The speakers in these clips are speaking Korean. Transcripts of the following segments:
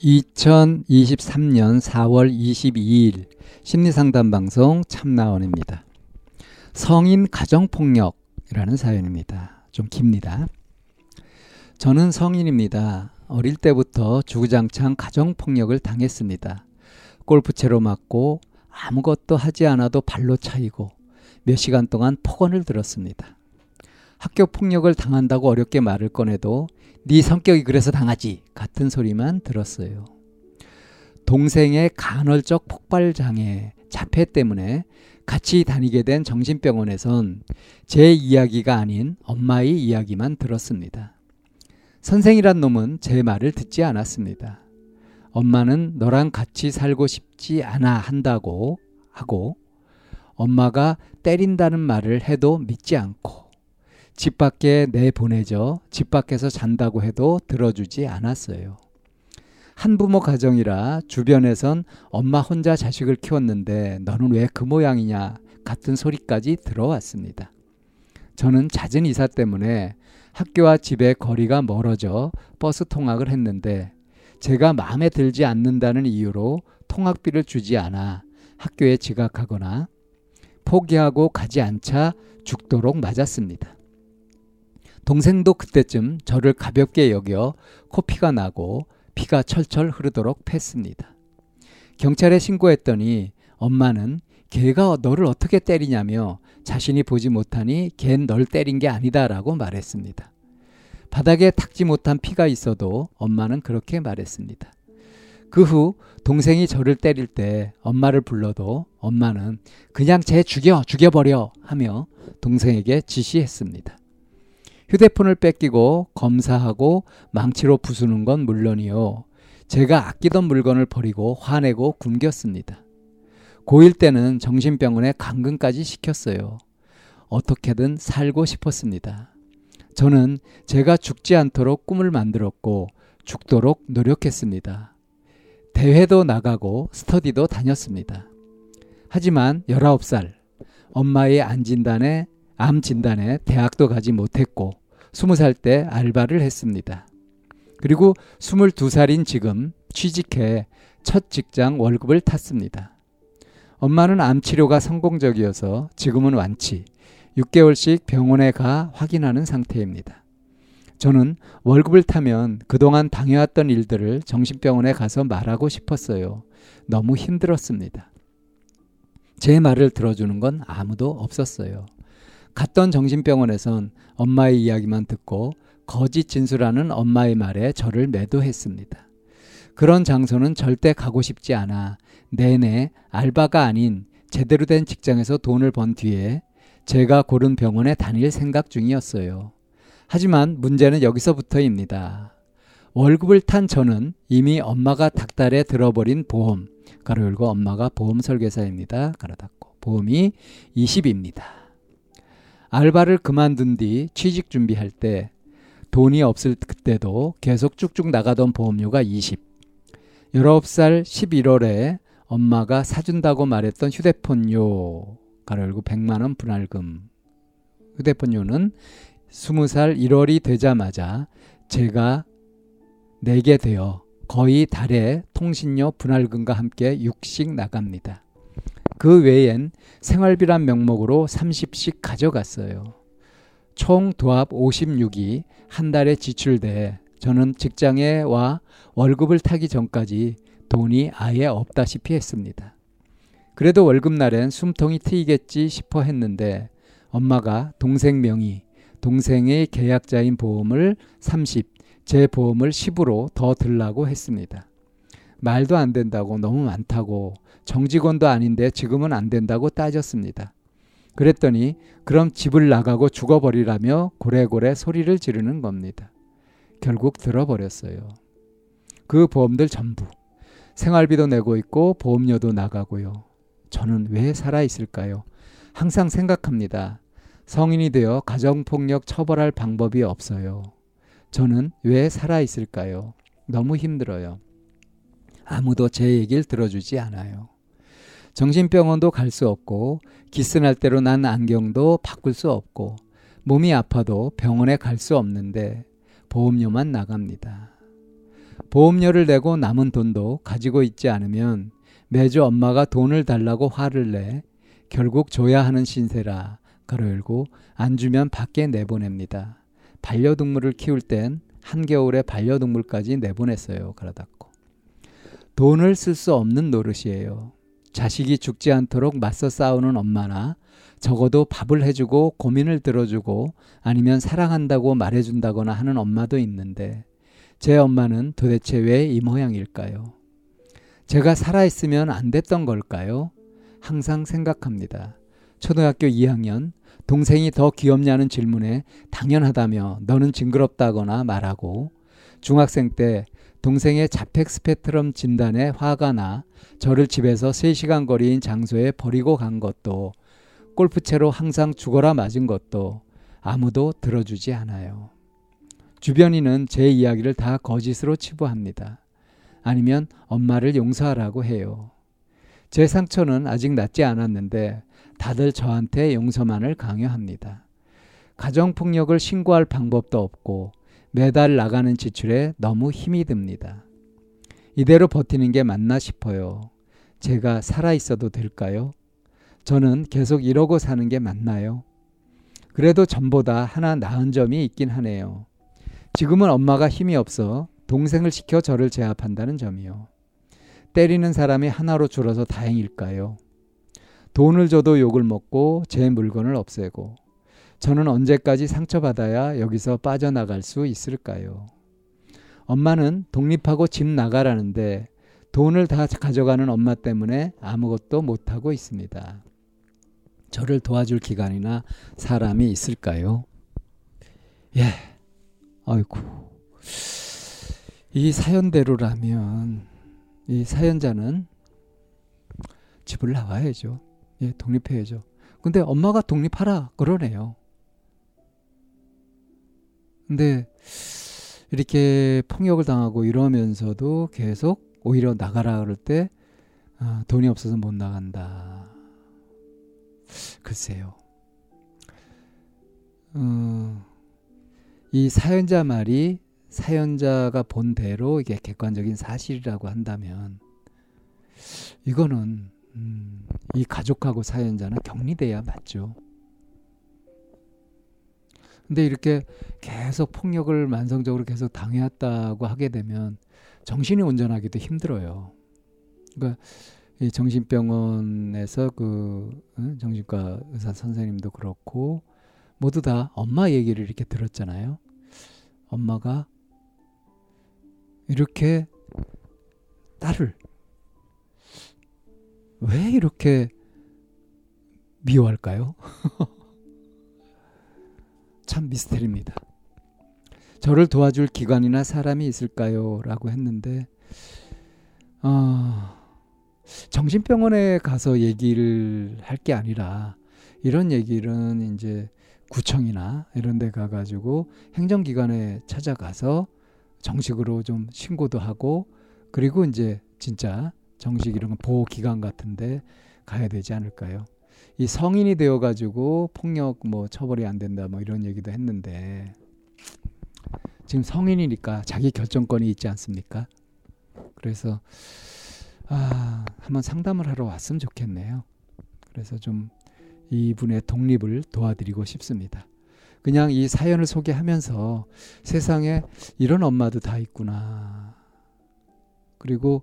2023년 4월 22일 심리상담 방송 참나원입니다. 성인 가정폭력이라는 사연입니다. 좀 깁니다. 저는 성인입니다. 어릴 때부터 주구장창 가정폭력을 당했습니다. 골프채로 맞고 아무것도 하지 않아도 발로 차이고 몇 시간 동안 폭언을 들었습니다. 학교 폭력을 당한다고 어렵게 말을 꺼내도 네 성격이 그래서 당하지 같은 소리만 들었어요. 동생의 간헐적 폭발 장애 자폐 때문에 같이 다니게 된 정신병원에선 제 이야기가 아닌 엄마의 이야기만 들었습니다. 선생이란 놈은 제 말을 듣지 않았습니다. 엄마는 너랑 같이 살고 싶지 않아 한다고 하고 엄마가 때린다는 말을 해도 믿지 않고 집 밖에 내보내져 집 밖에서 잔다고 해도 들어주지 않았어요. 한부모 가정이라 주변에선 엄마 혼자 자식을 키웠는데 너는 왜 그 모양이냐 같은 소리까지 들어왔습니다. 저는 잦은 이사 때문에 학교와 집의 거리가 멀어져 버스 통학을 했는데 제가 마음에 들지 않는다는 이유로 통학비를 주지 않아 학교에 지각하거나 포기하고 가지 않자 죽도록 맞았습니다. 동생도 그때쯤 저를 가볍게 여겨 코피가 나고 피가 철철 흐르도록 팼습니다. 경찰에 신고했더니 엄마는 걔가 너를 어떻게 때리냐며 자신이 보지 못하니 걘 널 때린 게 아니다라고 말했습니다. 바닥에 닦지 못한 피가 있어도 엄마는 그렇게 말했습니다. 그 후 동생이 저를 때릴 때 엄마를 불러도 엄마는 그냥 쟤 죽여, 죽여버려 하며 동생에게 지시했습니다. 휴대폰을 뺏기고 검사하고 망치로 부수는 건 물론이요. 제가 아끼던 물건을 버리고 화내고 굶겼습니다. 고1 때는 정신병원에 감금까지 시켰어요. 어떻게든 살고 싶었습니다. 저는 제가 죽지 않도록 꿈을 만들었고 죽도록 노력했습니다. 대회도 나가고 스터디도 다녔습니다. 하지만 19살 엄마의 안 진단에 암 진단에 대학도 가지 못했고 20살 때 알바를 했습니다. 그리고 22살인 지금 취직해 첫 직장 월급을 탔습니다. 엄마는 암 치료가 성공적이어서 지금은 완치, 6개월씩 병원에 가 확인하는 상태입니다. 저는 월급을 타면 그동안 당해왔던 일들을 정신병원에 가서 말하고 싶었어요. 너무 힘들었습니다. 제 말을 들어주는 건 아무도 없었어요. 갔던 정신병원에선 엄마의 이야기만 듣고 거짓 진술하는 엄마의 말에 저를 매도했습니다. 그런 장소는 절대 가고 싶지 않아 내내 알바가 아닌 제대로 된 직장에서 돈을 번 뒤에 제가 고른 병원에 다닐 생각 중이었어요. 하지만 문제는 여기서부터입니다. 월급을 탄 저는 이미 엄마가 닥달에 들어버린 보험, 가로 열고 엄마가 보험 설계사입니다. 가로 닫고 보험이 20입니다. 알바를 그만둔 뒤 취직 준비할 때 돈이 없을 그때도 계속 쭉쭉 나가던 보험료가 20. 19살 11월에 엄마가 사준다고 말했던 휴대폰료 가열고 100만 원 분할금. 휴대폰료는 20살 1월이 되자마자 제가 내게 되어 거의 달에 통신료 분할금과 함께 6씩 나갑니다. 그 외엔 생활비란 명목으로 30씩 가져갔어요. 총 도합 56이 한 달에 지출돼 저는 직장에 와 월급을 타기 전까지 돈이 아예 없다시피 했습니다. 그래도 월급날엔 숨통이 트이겠지 싶어 했는데 엄마가 동생 명의, 동생의 계약자인 보험을 30, 제 보험을 10으로 더 들라고 했습니다. 말도 안 된다고 너무 많다고 정직원도 아닌데 지금은 안 된다고 따졌습니다. 그랬더니 그럼 집을 나가고 죽어버리라며 고래고래 소리를 지르는 겁니다. 결국 들어버렸어요. 그 보험들 전부 생활비도 내고 있고 보험료도 나가고요. 저는 왜 살아 있을까요? 항상 생각합니다. 성인이 되어 가정폭력 처벌할 방법이 없어요. 저는 왜 살아 있을까요? 너무 힘들어요. 아무도 제 얘기를 들어주지 않아요. 정신병원도 갈 수 없고 기스날 대로 난 안경도 바꿀 수 없고 몸이 아파도 병원에 갈 수 없는데 보험료만 나갑니다. 보험료를 내고 남은 돈도 가지고 있지 않으면 매주 엄마가 돈을 달라고 화를 내 결국 줘야 하는 신세라 가로 열고 안 주면 밖에 내보냅니다. 반려동물을 키울 땐 한겨울에 반려동물까지 내보냈어요. 닫고. 돈을 쓸 수 없는 노릇이에요. 자식이 죽지 않도록 맞서 싸우는 엄마나 적어도 밥을 해주고 고민을 들어주고 아니면 사랑한다고 말해준다거나 하는 엄마도 있는데 제 엄마는 도대체 왜 이 모양일까요? 제가 살아있으면 안 됐던 걸까요? 항상 생각합니다. 초등학교 2학년 동생이 더 귀엽냐는 질문에 당연하다며 너는 징그럽다거나 말하고 중학생 때 동생의 자택 스펙트럼 진단에 화가 나 저를 집에서 3시간 거리인 장소에 버리고 간 것도 골프채로 항상 죽어라 맞은 것도 아무도 들어주지 않아요. 주변인은 제 이야기를 다 거짓으로 치부합니다. 아니면 엄마를 용서하라고 해요. 제 상처는 아직 낫지 않았는데 다들 저한테 용서만을 강요합니다. 가정폭력을 신고할 방법도 없고 매달 나가는 지출에 너무 힘이 듭니다. 이대로 버티는 게 맞나 싶어요. 제가 살아 있어도 될까요? 저는 계속 이러고 사는 게 맞나요? 그래도 전보다 하나 나은 점이 있긴 하네요. 지금은 엄마가 힘이 없어 동생을 시켜 저를 제압한다는 점이요. 때리는 사람이 하나로 줄어서 다행일까요? 돈을 줘도 욕을 먹고 제 물건을 없애고 저는 언제까지 상처받아야 여기서 빠져나갈 수 있을까요? 엄마는 독립하고 집 나가라는데 돈을 다 가져가는 엄마 때문에 아무것도 못하고 있습니다. 저를 도와줄 기관이나 사람이 있을까요? 예. 아이고. 이 사연대로라면 이 사연자는 집을 나와야죠. 예, 독립해야죠. 근데 엄마가 독립하라 그러네요. 근데 이렇게 폭력을 당하고 이러면서도 계속 오히려 나가라 그럴 때 아, 돈이 없어서 못 나간다. 글쎄요. 어, 이 사연자 말이 사연자가 본 대로 이게 객관적인 사실이라고 한다면 이거는 음, 이 가족하고 사연자는 격리돼야 맞죠. 근데 이렇게 계속 폭력을 만성적으로 계속 당해왔다고 하게 되면 정신이 온전하기도 힘들어요. 그러니까 이 정신병원에서 그 정신과 의사 선생님도 그렇고 모두 다 엄마 얘기를 이렇게 들었잖아요. 엄마가 이렇게 딸을 왜 이렇게 미워할까요? 참 미스테리입니다. 저를 도와줄 기관이나 사람이 있을까요? 라고 했는데, 어, 정신병원에 가서 얘기를 할 게 아니라, 이런 얘기는 이제 구청이나 이런 데 가가지고 행정기관에 찾아가서 정식으로 좀 신고도 하고, 그리고 이제 진짜 정식 이런 보호기관 같은데 가야 되지 않을까요? 이 성인이 되어 가지고 폭력 뭐 처벌이 안 된다 뭐 이런 얘기도 했는데 지금 성인이니까 자기 결정권이 있지 않습니까? 그래서 아, 한번 상담을 하러 왔으면 좋겠네요. 그래서 좀 이분의 독립을 도와드리고 싶습니다. 그냥 이 사연을 소개하면서 세상에 이런 엄마도 다 있구나. 그리고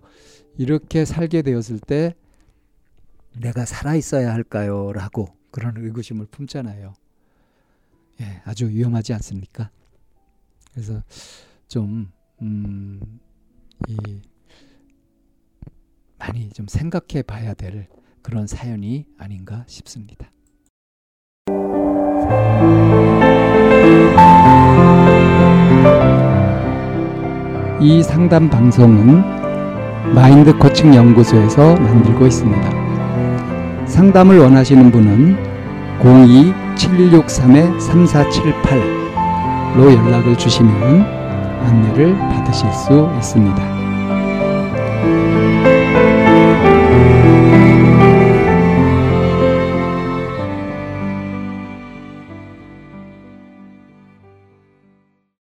이렇게 살게 되었을 때 내가 살아 있어야 할까요? 라고 그런 의구심을 품잖아요. 예, 아주 위험하지 않습니까? 그래서 좀, 음, 이, 많이 좀 생각해 봐야 될 그런 사연이 아닌가 싶습니다. 이 상담 방송은 마인드 코칭 연구소에서 만들고 있습니다. 상담을 원하시는 분은 02-763-3478로 연락을 주시면 안내를 받으실 수 있습니다.